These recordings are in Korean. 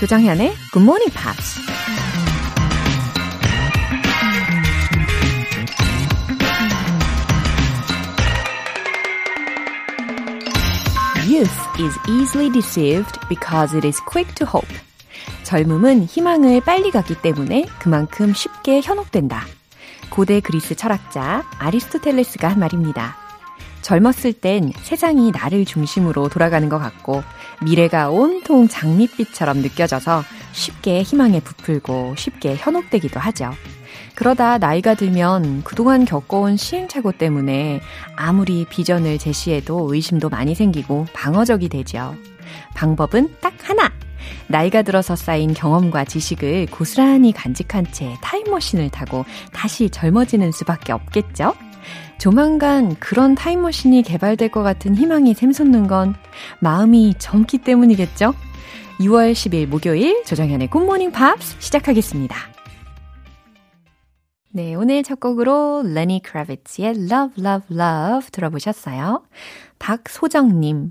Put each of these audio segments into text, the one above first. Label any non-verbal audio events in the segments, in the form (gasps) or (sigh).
조정현의 Good Morning Pops. Youth is easily deceived because it is quick to hope. 젊음은 희망을 빨리 갖기 때문에 그만큼 쉽게 현혹된다. 고대 그리스 철학자 아리스토텔레스가 한 말입니다. 젊었을 땐 세상이 나를 중심으로 돌아가는 것 같고 미래가 온통 장밋빛처럼 느껴져서 쉽게 희망에 부풀고 쉽게 현혹되기도 하죠. 그러다 나이가 들면 그동안 겪어온 시행착오 때문에 아무리 비전을 제시해도 의심도 많이 생기고 방어적이 되죠. 방법은 딱 하나! 나이가 들어서 쌓인 경험과 지식을 고스란히 간직한 채 타임머신을 타고 다시 젊어지는 수밖에 없겠죠? 조만간 그런 타임머신이 개발될 것 같은 희망이 샘솟는 건 마음이 젊기 때문이겠죠? 6월 10일 목요일 조정현의 굿모닝 팝스 시작하겠습니다. 네, 오늘 첫 곡으로 레니 크라비츠의 Love, Love, Love 들어보셨어요. 박소정님,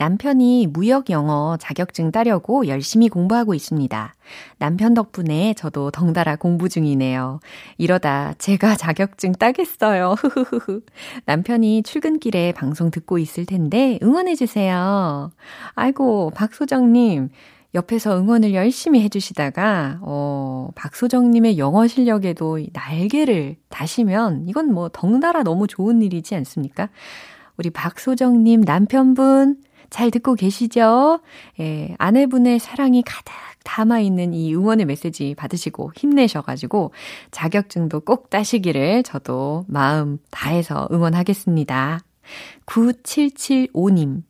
남편이 무역 영어 자격증 따려고 열심히 공부하고 있습니다. 남편 덕분에 저도 덩달아 공부 중이네요. 이러다 제가 자격증 따겠어요. 흐흐흐흐. 남편이 출근길에 방송 듣고 있을 텐데 응원해주세요. 아이고, 박소정님. 옆에서 응원을 열심히 해주시다가, 어, 박소정님의 영어 실력에도 날개를 다시면 이건 뭐 덩달아 너무 좋은 일이지 않습니까? 우리 박소정님 남편분, 잘 듣고 계시죠? 예, 아내분의 사랑이 가득 담아있는 이 응원의 메시지 받으시고 힘내셔가지고 자격증도 꼭 따시기를 저도 마음 다해서 응원하겠습니다. 9775님.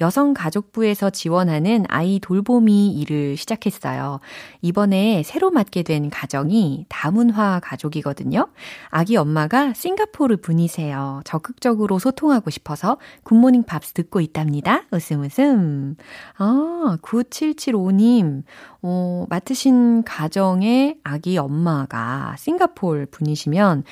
여성가족부에서 지원하는 아이 돌보미 일을 시작했어요. 이번에 새로 맡게 된 가정이 다문화 가족이거든요. 아기 엄마가 싱가포르 분이세요. 적극적으로 소통하고 싶어서 굿모닝 팝스 듣고 있답니다. 웃음 웃음. 아, 9775님. 어, 맡으신 가정의 아기 엄마가 싱가포르 분이시면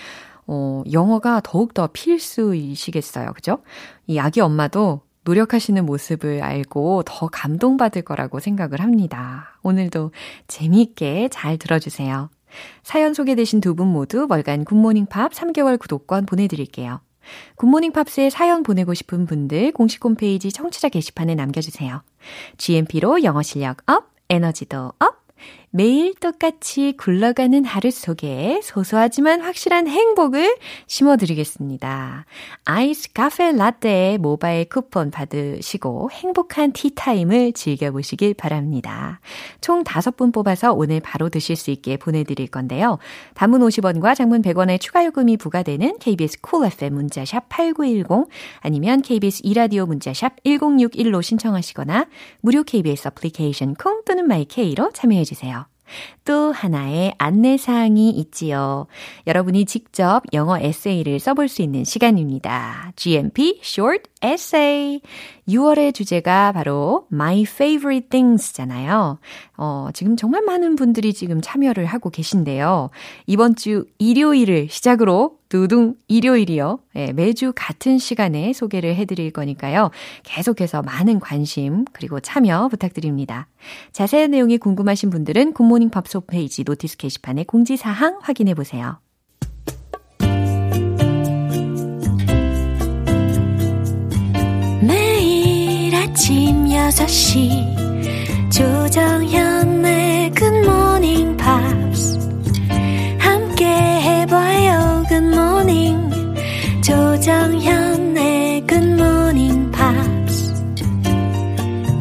어, 영어가 더욱더 필수이시겠어요. 그죠? 이 아기 엄마도 노력하시는 모습을 알고 더 감동받을 거라고 생각을 합니다. 오늘도 재미있게 잘 들어주세요. 사연 소개되신 두 분 모두 월간 굿모닝 팝스 3개월 구독권 보내드릴게요. 굿모닝 팝스에 사연 보내고 싶은 분들 공식 홈페이지 청취자 게시판에 남겨주세요. GMP로 영어 실력 up, 에너지도 up, 매일 똑같이 굴러가는 하루 속에 소소하지만 확실한 행복을 심어드리겠습니다. 아이스 카페 라떼 모바일 쿠폰 받으시고 행복한 티타임을 즐겨보시길 바랍니다. 총 5분 뽑아서 오늘 바로 드실 수 있게 보내드릴 건데요. 단문 50원과 장문 100원의 추가 요금이 부과되는 KBS Cool FM 문자샵 8910 아니면 KBS 이라디오 문자샵 1061로 신청하시거나 무료 KBS 애플리케이션 콩 또는 마이케이로 참여해주세요. 또 하나의 안내사항이 있지요. 여러분이 직접 영어 에세이를 써볼 수 있는 시간입니다. GMP Short Essay. 6월의 주제가 바로 My Favorite Things잖아요. 어, 지금 정말 많은 분들이 지금 참여를 하고 계신데요. 이번 주 일요일을 시작으로 두둥 일요일이요. 네, 매주 같은 시간에 소개를 해드릴 거니까요. 계속해서 많은 관심 그리고 참여 부탁드립니다. 자세한 내용이 궁금하신 분들은 굿모닝 팝스 페이지 notice 게시판에 공지사항 확인해 보세요. 매일 아침 6시 조정현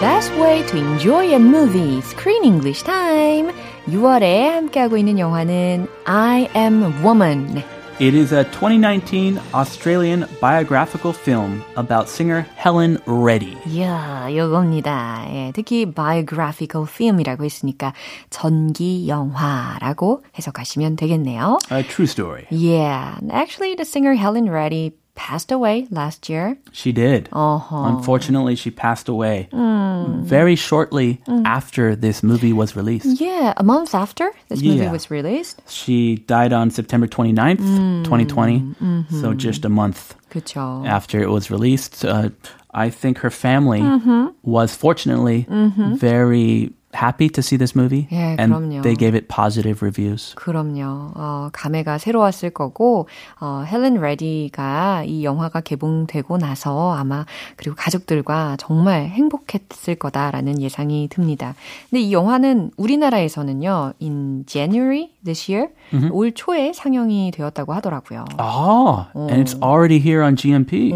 best way to enjoy a movie, Screen English Time. 6월에 함께하고 있는 영화는 I Am Woman. 네, It is a 2019 Australian biographical film about singer Helen Reddy. 이야, 요겁니다. 예, 특히 biographical film이라고 했으니까 전기 영화라고 해석하시면 되겠네요. A true story. Yeah, actually the singer Helen Reddy passed away last year. She did. Uh-huh. Unfortunately, she passed away mm. very shortly mm. after this movie was released. Yeah, a month after this movie was released. She died on September 29th, 2020. Mm. So mm-hmm. just a month 그쵸. after it was released. Uh, I think her family mm-hmm. was fortunately mm-hmm. very happy to see this movie. 예, and 그럼요. they gave it positive reviews. 그럼요. 어, 감회가 새로웠을 거고, 어, 헬렌 레디가 이 영화가 개봉되고 나서 아마 그리고 가족들과 정말 행복했을 거다라는 예상이 듭니다. 근데 이 영화는 우리나라에서는요, in January this year, 올 초에 상영이 되었다고 하더라고요. Oh, and it's already here on GMP.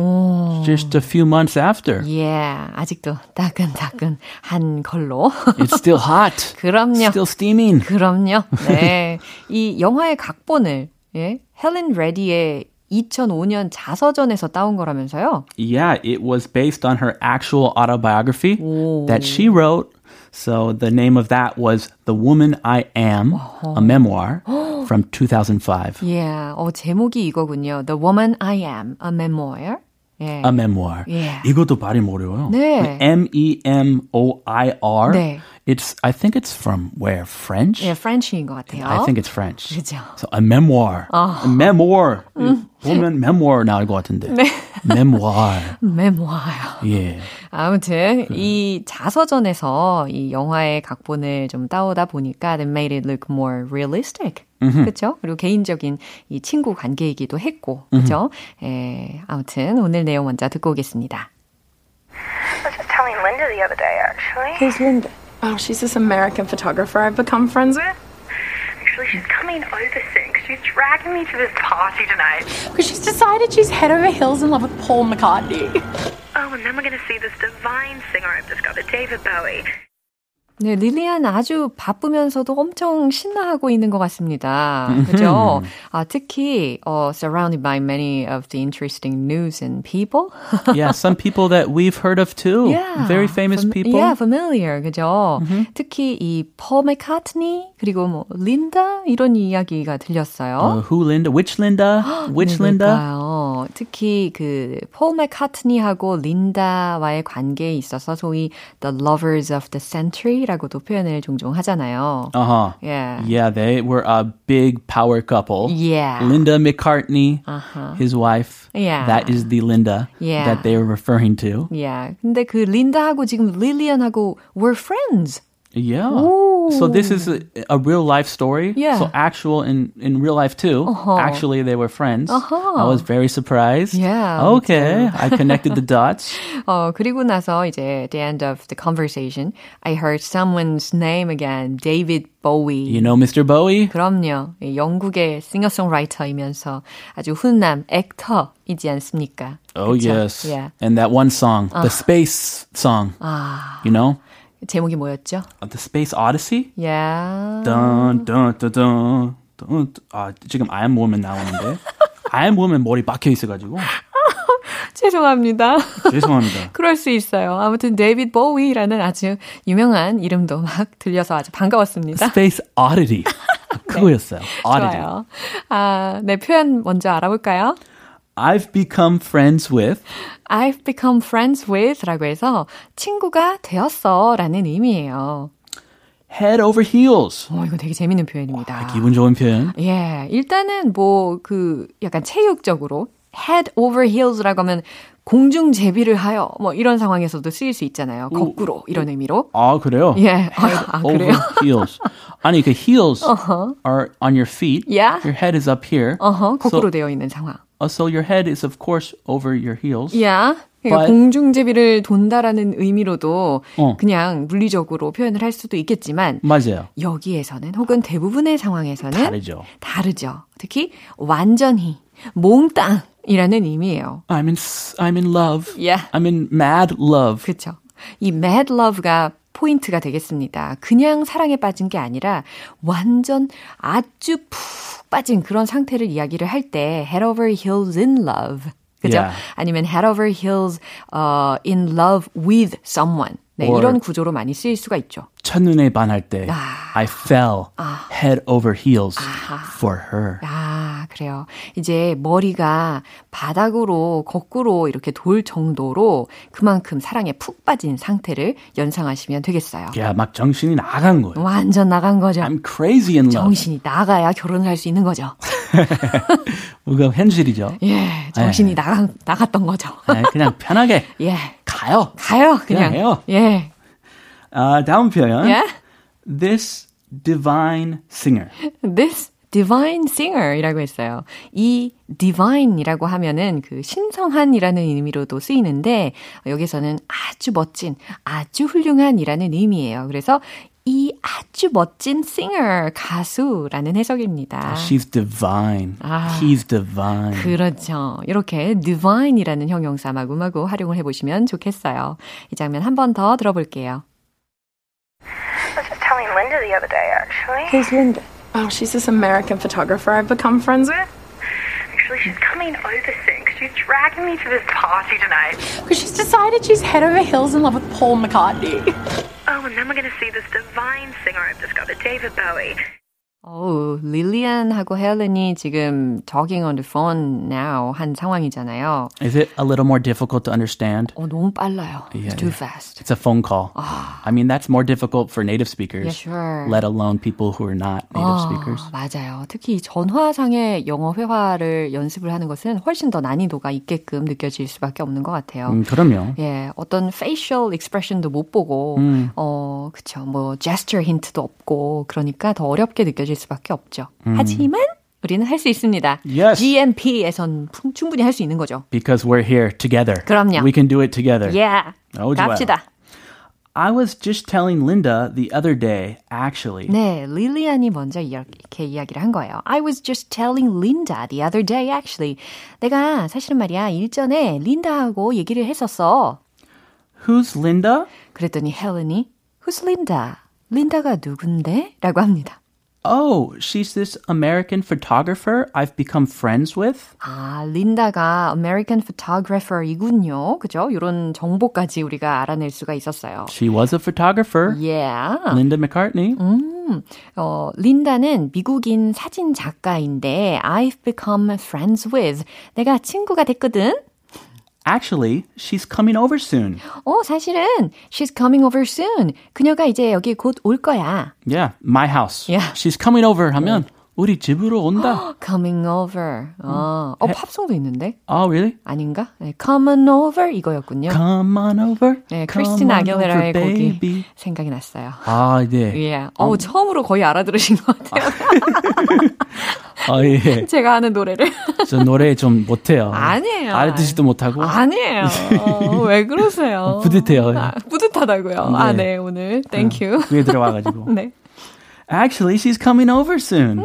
Just a few months after. 예, 아직도 따끈따끈한 걸로. It's still hot. 그럼요. Still steaming. 그럼요. (laughs) 네. 이 영화의 각본을, 예, 헬렌 레디의 2005년 자서전에서 따온 거라면서요? Yeah, it was based on her actual autobiography 오. that she wrote. So the name of that was The Woman I Am, a memoir (gasps) from 2005. 예, 어, 제목이 이거군요. The Woman I Am, a Memoir. 예. A memoir. Yeah. 이것도 발이 어려워요. 네. M E M O I R. 네. It's I think it's from where French. 예, French인 것 같아요. I think it's French. 그죠. So a memoir. A memoir. 보면 memoir 나올 것 같은데. Memoir. 메모아요. 예. 아무튼 이 자서전에서 이 영화의 각본을 좀 따오다 보니까 they made it look more realistic. 그렇죠? 그리고 개인적인 이 친구 관계이기도 했고, 그렇죠? 예, 아무튼 오늘 내용 먼저 듣고 오겠습니다. I was just telling Linda the other day, actually. Who's Linda? Oh, she's this American photographer I've become friends with. Actually, she's coming over soon 'cause she's dragging me to this party tonight. Because she's decided she's head over heels in love with Paul McCartney. Oh, and then we're going to see this divine singer I've discovered, David Bowie. 네, 릴리안 아주 바쁘면서도 엄청 신나하고 있는 것 같습니다. 그죠? 아, 특히, 어, surrounded by many of the interesting news and people. yeah, some people that we've heard of too. Yeah. Very famous Fam- people. Yeah, familiar. 그죠? 특히 이 폴 맥카트니 그리고 뭐 린다 이런 이야기가 들렸어요. Uh, who Linda? Which Linda? Which Linda? 누굴까요? 특히 그 폴 맥카트니하고 린다와의 관계에 있어서 소위 the lovers of the century라고도 표현을 종종 하잖아요. Uh huh. Yeah. Yeah, they were a big power couple. Yeah. Linda McCartney, Uh-huh. his wife. Yeah. That is the Linda Yeah. that they were referring to. Yeah. 근데 그 린다하고 지금 릴리안하고 were friends. Yeah. So this is a, a real life story. Yeah. So actual in in real life too. Uh-huh. Actually, they were friends. Uh-huh. I was very surprised. Yeah, me Okay, I connected the (laughs) dots. 어, 그리고 나서 이제 at the end of the conversation, I heard someone's name again, David Bowie. You know, Mr. Bowie. 그럼요. 이 영국의 싱어송라이터이면서 아주 훈남 액터이지 않습니까? Oh 그쵸? yes. Yeah. And that one song, the space song. 아, You know, 제목이 뭐였죠? The Space Odyssey. Yeah. 던, 던, 던, 던, 던. 아, 지금 I am woman 나오는데. (laughs) I am woman 머리 박혀 있어가지고. (laughs) 죄송합니다. 죄송합니다. (laughs) 그럴 수 있어요. 아무튼 데이빗 보위라는 아주 유명한 이름도 막 들려서 아주 반가웠습니다. Space Oddity. 그거였어요. Oddity. 좋아요. 아, 네, 표현 먼저 알아볼까요? I've become friends with. I've become friends with 라고 해서 친구가 되었어 라는 의미예요. Head over heels. 어, 이거 되게 재밌는 표현입니다. 기분 좋은 표현. 예, 일단은 뭐 그 약간 체육적으로 head over heels라고 하면 공중 제비를 하여 뭐 이런 상황에서도 쓰일 수 있잖아요. 거꾸로 이런 의미로. 아 그래요? 예, 아, 아 Over 그래요? heels. 아니 그 heels are on your feet. Yeah. Your head is up here. 어허, 거꾸로 So, 되어 있는 상황. Uh, so your head is of course over your heels. 야, 그러니까 But- 공중제비를 돈다라는 의미로도 어. 그냥 물리적으로 표현을 할 수도 있겠지만 맞아요. 여기에서는 혹은 대부분의 상황에서는 다르죠. 다르죠. 특히 완전히 몽땅이라는 의미예요. I'm in I'm in love. Yeah. I'm in mad love. 그렇죠. 이 mad love가 포인트가 되겠습니다. 그냥 사랑에 빠진 게 아니라 완전 아주 푹 빠진 그런 상태를 이야기를 할 때 head over heels in love. 그죠? Yeah. 아니면 head over heels uh, in love with someone. 네, 이런 구조로 많이 쓰일 수가 있죠. 첫눈에 반할 때 아. I fell head over heels for her. 아, 그래요. 이제 머리가 바닥으로 거꾸로 이렇게 돌 정도로 그만큼 사랑에 푹 빠진 상태를 연상하시면 되겠어요. 야, 막 정신이 나간 거예요. 완전 나간 거죠. I'm crazy in love. 정신이 나가야 결혼을 할 수 있는 거죠. (laughs) 그거 현실이죠. 예, 정신이 나가, 나갔던 거죠. 네, 그냥 편하게 (laughs) 예, 가요. 가요, 그냥. 그냥 해요. 예, 아, 다음 표현. 예. This divine singer. This divine singer이라고 했어요. 이 divine이라고 하면은 그 신성한이라는 의미로도 쓰이는데 여기서는 아주 멋진, 아주 훌륭한이라는 의미예요. 그래서 이 아주 멋진 singer 가수라는 해석입니다. She's divine. 아. He's divine. 그렇죠. 이렇게 divine이라는 형용사 마구마구 활용을 해보시면 좋겠어요. 이 장면 한 번 더 들어볼게요. Linda the other day, actually. Who's Linda? Oh, she's this American photographer I've become friends with. Actually, she's coming over soon 'cause she's dragging me to this party tonight. Because she's decided she's head over heels in love with Paul McCartney. Oh, and then we're going to see this divine singer I've discovered, David Bowie. 어우, 릴리안하고 헬렌이 지금 talking on the phone now 한 상황이잖아요. Is it a little more difficult to understand? 어, 너무 빨라요. Yeah, It's too yeah. fast. It's a phone call. I mean, that's more difficult for native speakers, Yeah, sure. let alone people who are not native speakers. 아, 맞아요. 특히 전화상의 영어 회화를 연습을 하는 것은 훨씬 더 난이도가 있게끔 느껴질 수밖에 없는 것 같아요. 음, 그럼요. 예, 어떤 facial expression도 못 보고, 음. 어, 그쵸. 뭐, gesture 힌트도 없고, 그러니까 더 어렵게 느껴질 수밖에 없죠. 음. 하지만, 우리는 할 수 있습니다. Yes. GMP에선 충분히 할 수 있는 거죠. Because we're here together. 그럼요. We can do it together. Yeah. 어, 좋아요. 갑시다. I was just telling Linda the other day, actually. 네, 릴리안이 먼저 이렇게 이야기를 한 거예요. I was just telling Linda the other day, actually. 내가 사실은 말이야, 일전에 린다하고 얘기를 했었어. Who's Linda? 그랬더니 헬렌이 Who's Linda? 린다가 누군데? 라고 합니다. Oh, she's this American photographer I've become friends with. 아, 린다가 American photographer이군요. 그죠? 이런 정보까지 우리가 알아낼 수가 있었어요. She was a photographer. Yeah. Linda McCartney. 어, 린다는 미국인 사진 작가인데 I've become friends with. 내가 친구가 됐거든. Actually, she's coming over soon. 어, 사실은 she's coming over soon. 그녀가 이제 여기 곧 올 거야. Yeah, my house. Yeah. She's coming over 하면 우리 집으로 온다. (gasps) coming over. 어, 어 팝송도 있는데? oh, really? 아닌가? 네, come on over 이거였군요. Come on over. 네, 크리스티나 아길레라의 곡이 baby. 생각이 났어요. 아, 네. 예. 어, 처음으로 거의 알아들으신 것 같아요. 아, 예. (laughs) 제가 하는 노래를. (laughs) 저 노래 좀 못해요. 아니에요. 알아듣지도 못하고. 아니에요. (laughs) 어, 왜 그러세요? 뿌듯해요. 아, 뿌듯하다고요. 아, 네, 오늘. Thank you. 그게 들어와가지고. 네. Actually, she's coming over soon.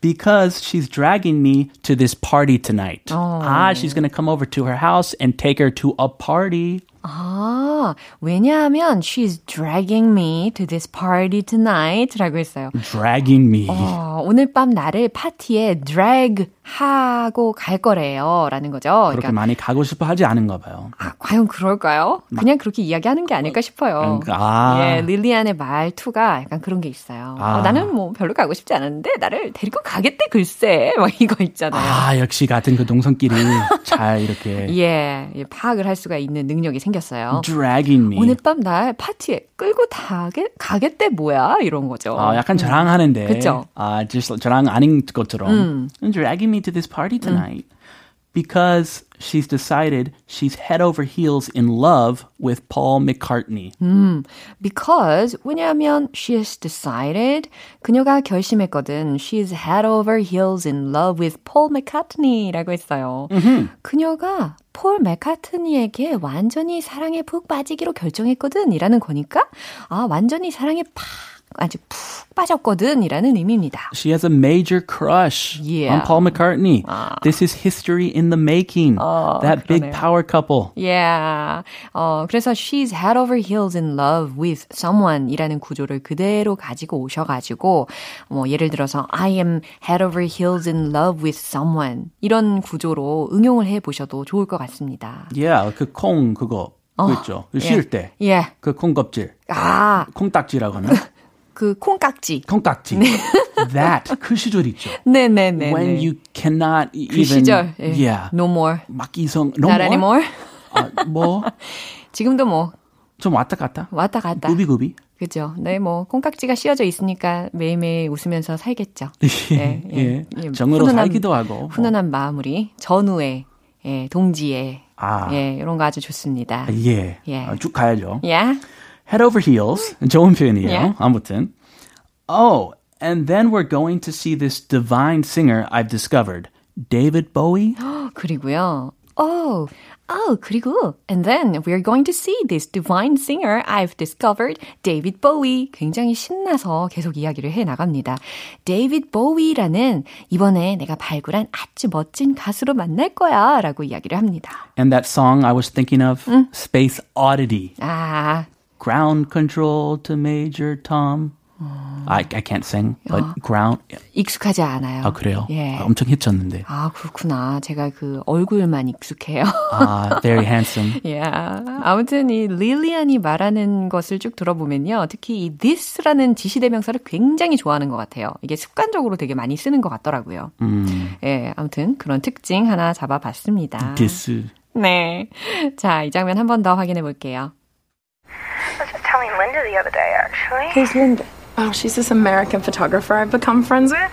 Because she's dragging me to this party tonight. Ah, she's going to come over to her house and take her to a party. 아, 왜냐하면 she's dragging me to this party tonight 라고 했어요. Dragging me. 어, 오늘 밤 나를 파티에 drag 하고 갈 거래요. 라는 거죠. 그렇게 그러니까, 많이 가고 싶어 하지 않은가 봐요. 아, 과연 그럴까요? 그냥 그렇게 이야기하는 게 아닐까 싶어요. 아. 예, 릴리안의 말투가 약간 그런 게 있어요. 아. 어, 나는 뭐 별로 가고 싶지 않았는데 나를 데리고 가겠대 글쎄. 뭐 (laughs) 이거 있잖아요. 아, 역시 같은 그 동성끼리 잘 이렇게 (laughs) 예, 예, 파악을 할 수가 있는 능력이 생겼 어요. dragging me. 오늘 밤 날 파티에 끌고 타게, 가겠대 뭐야? 이런 거죠. 아, 약간 자랑하는데. 그쵸? 아, just 자랑 아닌 것처럼. dragging me to this party tonight. Because she's decided she's head over heels in love with Paul McCartney. Because 왜냐하면 she has decided 그녀가 결심했거든. She's head over heels in love with Paul McCartney라고 했어요. 그녀가 폴 맥카트니에게 완전히 사랑에 푹 빠지기로 결정했거든이라는 거니까 아 완전히 사랑에 팍 아주 푹 빠졌거든 이라는 의미입니다. She has a major crush Yeah. on Paul McCartney. This is history in the making. that big 그러네요. power couple. Yeah. 어, 그래서 she's head over heels in love with someone 이라는 구조를 그대로 가지고 오셔가지고, 뭐, 예를 들어서 I am head over heels in love with someone 이런 구조로 응용을 해 보셔도 좋을 것 같습니다. Yeah, 그 콩 그거 있죠. 그쉴 때. 예. 그 콩껍질. 아, 콩딱지라고 하나? 그 콩깍지. 콩깍지. That 그 시절 있죠. 네네네. When you cannot 그 even 시절. 예. yeah. No more. 막 이성 no Not more? anymore. 아, 뭐 (laughs) 지금도 뭐 좀 왔다 갔다. 왔다 갔다. 구비구비. 그죠. 네, 뭐 콩깍지가 씌워져 있으니까 매일매일 웃으면서 살겠죠. (laughs) 예, 예, 예. 예. 정으로 훈훈한- 살기도 하고. 뭐. 훈훈한 마무리, 전후에, 예, 동지에, 아. 예, 이런 거 아주 좋습니다. 예. 예. 아, 쭉 가야죠. Yeah. Head over heels. 좋은 표현이에요. 예. 아무튼. Oh, and then we're going to see this divine singer I've discovered. David Bowie. (gasps) 그리고요. Oh, oh, 그리고 and then we're going to see this divine singer I've discovered, David Bowie. 굉장히 신나서 계속 이야기를 해 나갑니다. David Bowie라는 이번에 내가 발굴한 아주 멋진 가수로 만날 거야라고 이야기를 합니다. And that song I was thinking of, Space Oddity. 아, Ground control to Major Tom. I, I can't sing, but ground. 익숙하지 않아요. 아, 그래요? 예. 아, 엄청 히트쳤는데. 아, 그렇구나. 제가 그 얼굴만 익숙해요. 아, very handsome. (laughs) 예. 아무튼 이 릴리안이 말하는 것을 쭉 들어보면요. 특히 이 this라는 지시대명사를 굉장히 좋아하는 것 같아요. 이게 습관적으로 되게 많이 쓰는 것 같더라고요. 음, 예. 아무튼 그런 특징 하나 잡아봤습니다. this. 네. 자, 이 장면 한 번 더 확인해 볼게요. I was just telling Linda the other day, actually. Who's Linda? Oh, she's this American photographer I've become friends with.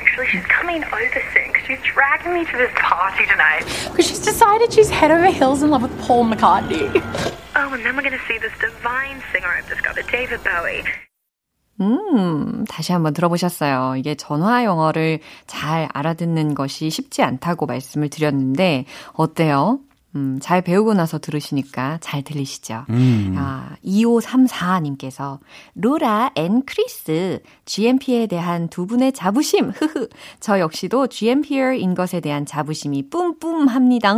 Actually, she's coming over soon 'cause she's dragging me to this party tonight. Because she's decided she's head over heels in love with Paul McCartney. Oh, and then we're going to see this divine singer I've discovered, David Bowie. 음, 다시 한번 들어보셨어요. 이게 전화 영어를 잘 알아듣는 것이 쉽지 않다고 말씀을 드렸는데, 어때요? 음, 잘 배우고 나서 들으시니까 잘 들리시죠? 아, 2534님께서, 로라 and 크리스, GMP에 대한 두 분의 자부심, 흐흐. 저 역시도 GMP인 것에 대한 자부심이 뿜뿜합니다.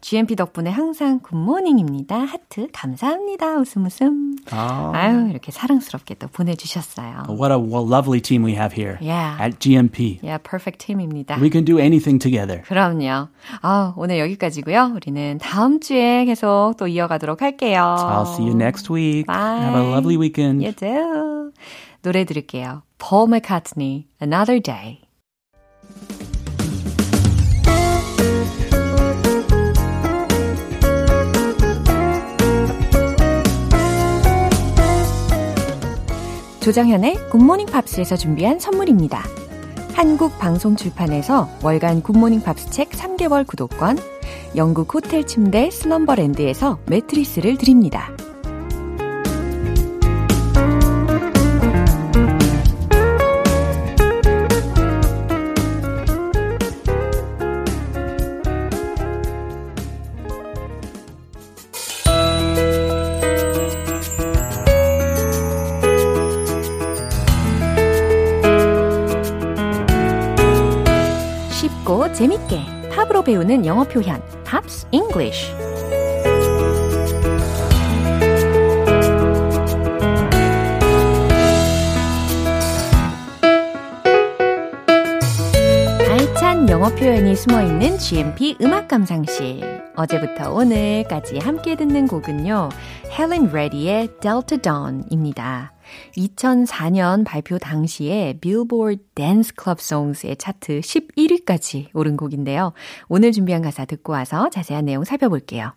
GMP 덕분에 항상 굿모닝입니다. 하트, 감사합니다. 웃음 웃음. 아. 아유, 이렇게 사랑스럽게 또 보내주셨어요. What a well, lovely team we have here Yeah. at GMP. Yeah, perfect 팀입니다. We can do anything together. 그럼요. 아, 오늘 여기까지고요. 우리는 다음 주에 계속 또 이어가도록 할게요. I'll see you next week. Bye. Have a lovely weekend. You too. 노래 들을게요. Paul McCartney, Another Day. 조정현의 굿모닝 팝스에서 준비한 선물입니다. 한국 방송 출판에서 월간 굿모닝 팝스 책 3개월 구독권, 영국 호텔 침대 슬럼버랜드에서 매트리스를 드립니다. 쉽고 재밌게 배우는 영어 표현 Pops English 알찬 영어 표현이 숨어 있는 GMP 음악 감상실. 어제부터 오늘까지 함께 듣는 곡은요 헬렌 레디의 Delta Dawn입니다 2004년 발표 당시에 빌보드 Dance Club Songs의 차트 11위까지 오른 곡인데요. 오늘 준비한 가사 듣고 와서 자세한 내용 살펴볼게요.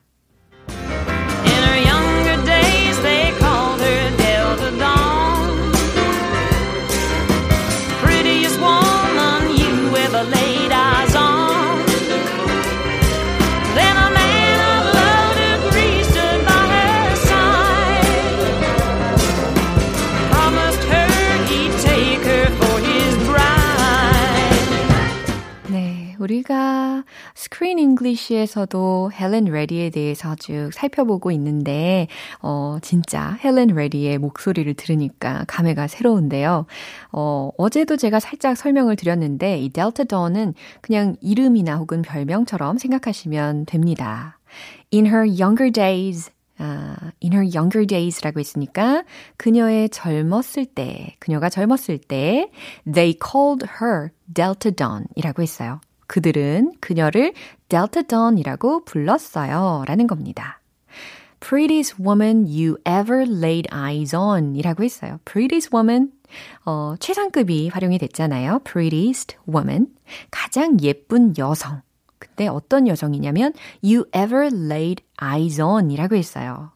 우리가 Screen English에서도 헬렌 레디에 대해서 쭉 살펴보고 있는데, 어, 진짜 헬렌 레디의 목소리를 들으니까 감회가 새로운데요. 어, 어제도 제가 살짝 설명을 드렸는데, 이 Delta Dawn은 그냥 이름이나 혹은 별명처럼 생각하시면 됩니다. In her younger days, 아, in her younger days라고 했으니까 그녀의 젊었을 때, 그녀가 젊었을 때 they called her Delta Dawn이라고 했어요. 그들은 그녀를 Delta Dawn이라고 불렀어요. 라는 겁니다. Prettiest woman you ever laid eyes on 이라고 했어요. Prettiest woman, 어, 최상급이 활용이 됐잖아요. Prettiest woman, 가장 예쁜 여성. 근데 어떤 여성이냐면 you ever laid eyes on 이라고 했어요.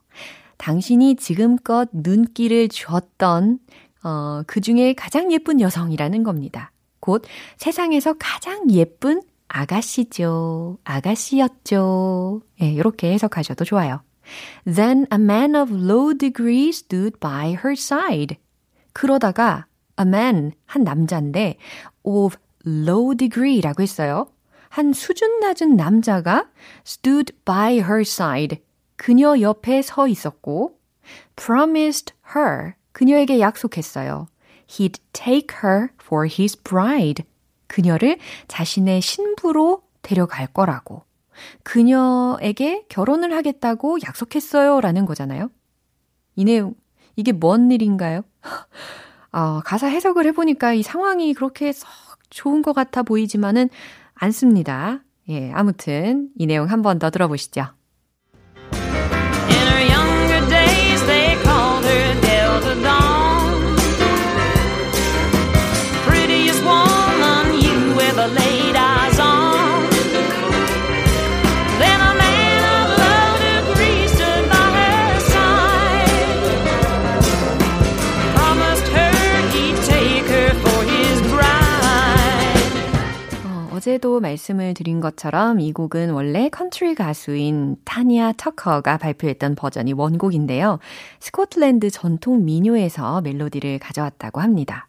당신이 지금껏 눈길을 줬던 어, 그 중에 가장 예쁜 여성이라는 겁니다. 곧 세상에서 가장 예쁜 아가씨죠. 아가씨였죠. 예, 이렇게 해석하셔도 좋아요. Then a man of low degree stood by her side. 그러다가 a man, 한 남자인데 of low degree라고 했어요. 한 수준 낮은 남자가 stood by her side. 그녀 옆에 서 있었고 promised her. 그녀에게 약속했어요. He'd take her for his bride. 그녀를 자신의 신부로 데려갈 거라고. 그녀에게 결혼을 하겠다고 약속했어요. 라는 거잖아요. 이 내용, 이게 뭔 일인가요? 어, (laughs) 가사 해석을 해보니까 이 상황이 그렇게 썩 좋은 것 같아 보이지만은 않습니다. 예, 아무튼 이 내용 한 번 더 들어보시죠. 어, 어제도 말씀을 드린 것처럼 이 곡은 원래 컨트리 가수인 타니아 터커가 발표했던 버전이 원곡인데요. 스코틀랜드 전통 민요에서 멜로디를 가져왔다고 합니다.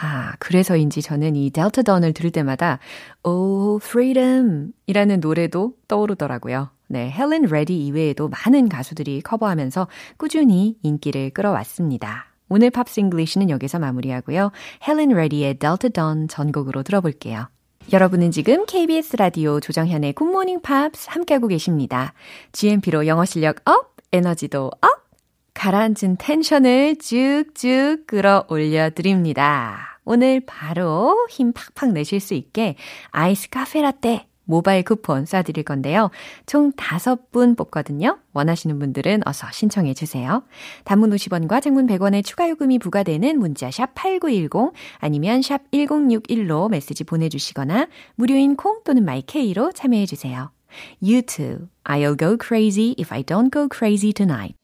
아, 그래서인지 저는 이 Delta Dawn을 들을 때마다 Oh, Freedom 이라는 노래도 떠오르더라고요. 네, 헬렌 레디 이외에도 많은 가수들이 커버하면서 꾸준히 인기를 끌어왔습니다. 오늘 Pops English는 여기서 마무리하고요. 헬렌 레디의 Delta Dawn 전곡으로 들어볼게요. 여러분은 지금 KBS 라디오 조정현의 굿모닝 팝스 함께하고 계십니다. GMP로 영어 실력 up, 에너지도 up! 가라앉은 텐션을 쭉쭉 끌어올려 드립니다. 오늘 바로 힘 팍팍 내실 수 있게 아이스 카페 라떼 모바일 쿠폰 쏴드릴 건데요. 총 5분 뽑거든요. 원하시는 분들은 어서 신청해 주세요. 단문 50원과 장문 100원의 추가 요금이 부과되는 문자 샵 8910 아니면 샵 1061로 메시지 보내주시거나 무료인 콩 또는 마이케이로 참여해 주세요. You too. I'll go crazy if I don't go crazy tonight.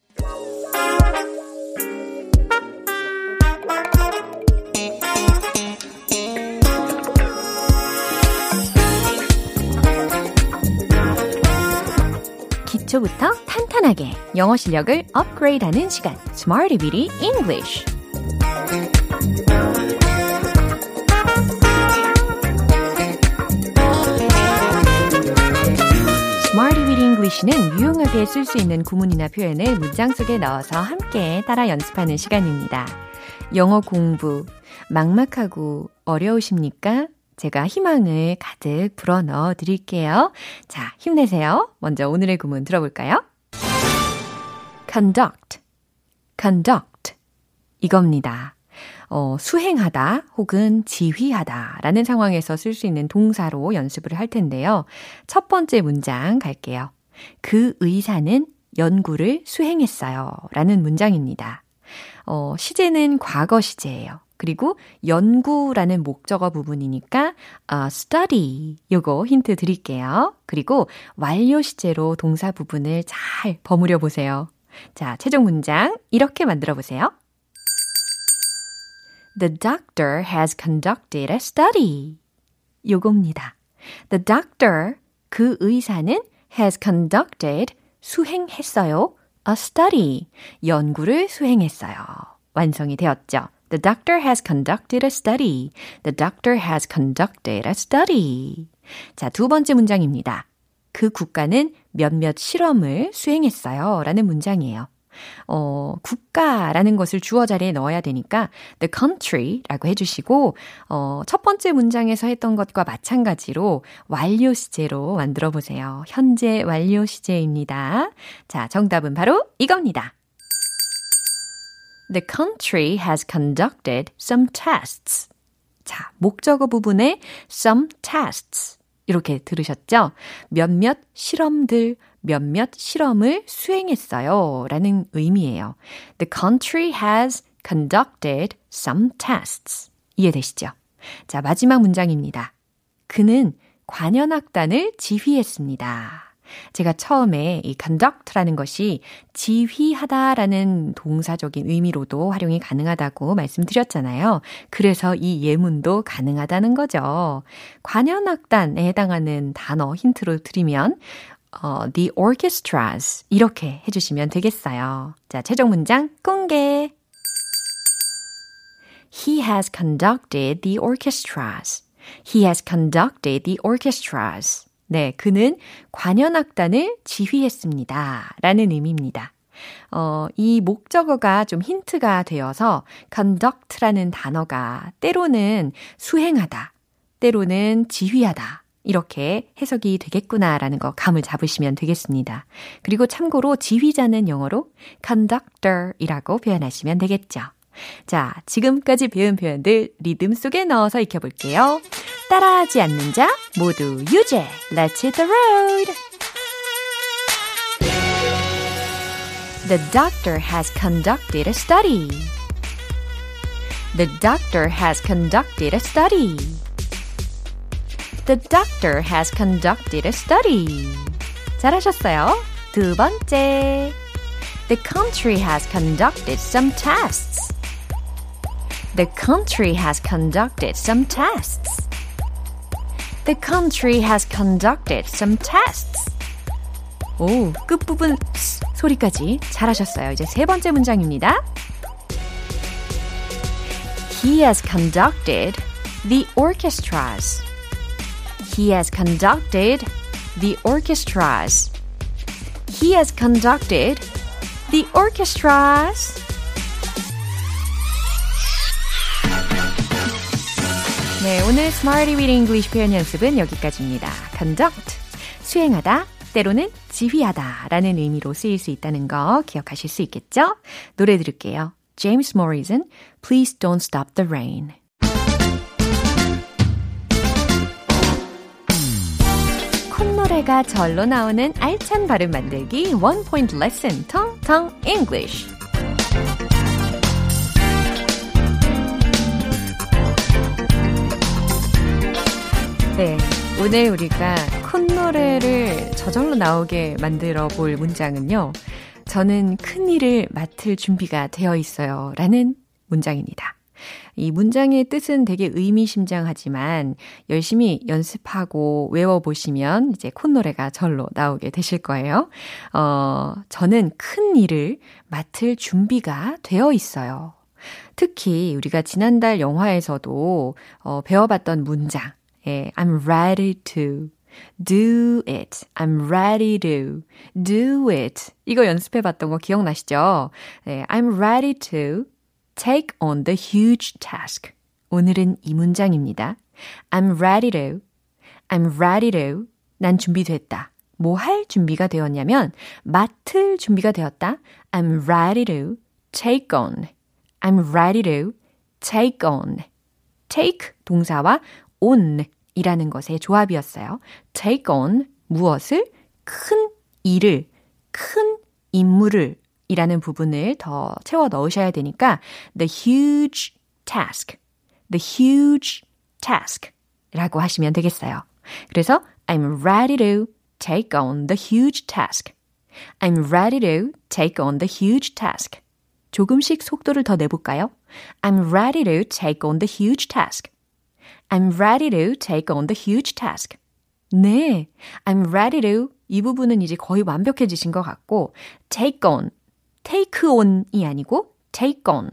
기초부터 탄탄하게 영어 실력을 업그레이드하는 시간, Smarty Bitty English. Smarty Bitty English는 유용하게 쓸 수 있는 구문이나 표현을 문장 속에 넣어서 함께 따라 연습하는 시간입니다. 영어 공부 막막하고 어려우십니까? 제가 희망을 가득 불어 넣어 드릴게요. 자, 힘내세요. 먼저 오늘의 구문 들어볼까요? conduct, conduct. 이겁니다. 어, 수행하다 혹은 지휘하다 라는 상황에서 쓸 수 있는 동사로 연습을 할 텐데요. 첫 번째 문장 갈게요. 그 의사는 연구를 수행했어요. 라는 문장입니다. 어, 시제는 과거 시제예요. 그리고 연구라는 목적어 부분이니까 어, study 요거 힌트 드릴게요. 그리고 완료 시제로 동사 부분을 잘 버무려 보세요. 자, 최종 문장 이렇게 만들어 보세요. The doctor has conducted a study. 요겁니다. The doctor, 그 의사는 has conducted, 수행했어요. A study, 연구를 수행했어요. 완성이 되었죠. The doctor has conducted a study. The doctor has conducted a study. 자, 두 번째 문장입니다. 그 국가는 몇몇 실험을 수행했어요. 라는 문장이에요. 어, 국가라는 것을 주어 자리에 넣어야 되니까 the country라고 해주시고 어, 첫 번째 문장에서 했던 것과 마찬가지로 완료 시제로 만들어 보세요. 현재 완료 시제입니다. 자, 정답은 바로 이겁니다. The country has conducted some tests. 자, 목적어 부분에 some tests 이렇게 들으셨죠? 몇몇 실험들, 몇몇 실험을 수행했어요. 라는 의미예요. The country has conducted some tests. 이해되시죠? 자, 마지막 문장입니다. 그는 관현악단을 지휘했습니다. 제가 처음에 이 conduct라는 것이 지휘하다라는 동사적인 의미로도 활용이 가능하다고 말씀드렸잖아요. 그래서 이 예문도 가능하다는 거죠. 관현악단에 해당하는 단어 힌트로 드리면 어, the orchestras 이렇게 해주시면 되겠어요. 자, 최종 문장 공개. He has conducted the orchestras. He has conducted the orchestras. 네, 그는 관현악단을 지휘했습니다. 라는 의미입니다. 어, 이 목적어가 좀 힌트가 되어서 conduct라는 단어가 때로는 수행하다, 때로는 지휘하다, 이렇게 해석이 되겠구나라는 거 감을 잡으시면 되겠습니다. 그리고 참고로 지휘자는 영어로 conductor이라고 표현하시면 되겠죠. 자, 지금까지 배운 표현들 리듬 속에 넣어서 익혀볼게요. 따라하지 않는 자 모두 유죄. Let's hit the road. The doctor has conducted a study. The doctor has conducted a study. The doctor has conducted a study. 잘하셨어요. 두 번째. The country has conducted some tests. The country has conducted some tests. The country has conducted some tests. 오, 끝부분 소리까지 잘하셨어요. 이제 세 번째 문장입니다. He has conducted the orchestras. He has conducted the orchestras. He has conducted the orchestras. 네, 오늘 Smarty Read English 표현 연습은 여기까지입니다. conduct, 수행하다, 때로는 지휘하다 라는 의미로 쓰일 수 있다는 거 기억하실 수 있겠죠? 노래 들을게요. James Morrison, Please Don't Stop the Rain. 콧노래가 절로 나오는 알찬 발음 만들기 원 포인트 레슨 텅텅 English. 네. 오늘 우리가 콧노래를 저절로 나오게 만들어 볼 문장은요. 저는 큰 일을 맡을 준비가 되어 있어요. 라는 문장입니다. 이 문장의 뜻은 되게 의미심장하지만 열심히 연습하고 외워보시면 이제 콧노래가 절로 나오게 되실 거예요. 어, 저는 큰 일을 맡을 준비가 되어 있어요. 특히 우리가 지난달 영화에서도 어, 배워봤던 문장, 예, I'm ready to do it. I'm ready to do it. 이거 연습해 봤던 거 기억나시죠? 네, I'm ready to take on the huge task. 오늘은 이 문장입니다. I'm ready to. I'm ready to. 난 준비됐다. 뭐 할 준비가 되었냐면 맡을 준비가 되었다. I'm ready to take on. I'm ready to take on. take 동사와 on 이라는 것의 조합이었어요. take on 무엇을 큰 일을 큰 임무를 이라는 부분을 더 채워 넣으셔야 되니까 the huge task, the huge task 라고 하시면 되겠어요. 그래서 I'm ready to take on the huge task. I'm ready to take on the huge task. 조금씩 속도를 더 내볼까요? I'm ready to take on the huge task. I'm ready to take on the huge task. 네, I'm ready to 이 부분은 이제 거의 완벽해지신 것 같고 take on, take on이 아니고 take on.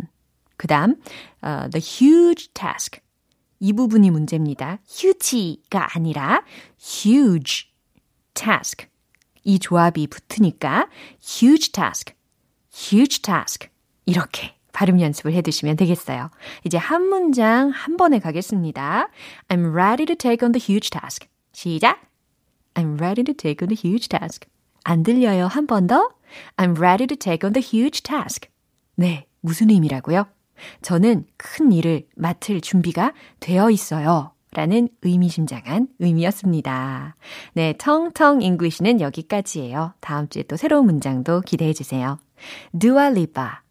그 다음 uh, the huge task. 이 부분이 문제입니다. huge가 아니라 huge task. 이 조합이 붙으니까 huge task, huge task. 이렇게 발음 연습을 해 두시면 되겠어요. 이제 한 문장 한 번에 가겠습니다. I'm ready to take on the huge task. 시작. I'm ready to take on the huge task. 안 들려요. 한 번 더. I'm ready to take on the huge task. 네, 무슨 의미라고요? 저는 큰 일을 맡을 준비가 되어 있어요. 라는 의미심장한 의미였습니다. 네, 텅텅 English는 여기까지예요. 다음 주에 또 새로운 문장도 기대해 주세요. Lipa,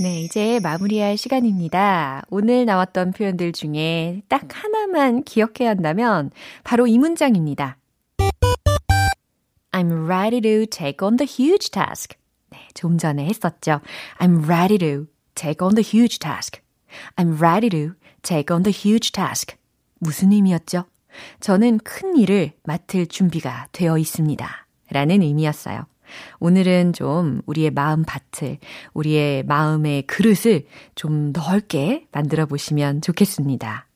네, 이제 마무리할 시간입니다. 오늘 나왔던 표현들 중에 딱 하나만 기억해야 한다면 바로 이 문장입니다. I'm ready to take on the huge task. 네, 좀 전에 했었죠. I'm ready to take on the huge task. I'm ready to take on the huge task. 무슨 의미였죠? 저는 큰 일을 맡을 준비가 되어 있습니다. 라는 의미였어요. 오늘은 좀 우리의 마음 밭을, 우리의 마음의 그릇을 좀 넓게 만들어 보시면 좋겠습니다.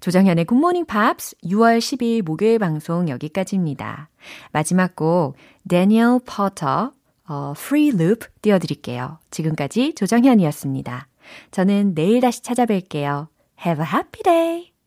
조정현의 굿모닝 팝스 6월 10일 목요일 방송 여기까지입니다. 마지막 곡 대니얼 파우터 어, Free Loop 띄워드릴게요. 지금까지 조정현이었습니다. 저는 내일 다시 찾아뵐게요. Have a happy day!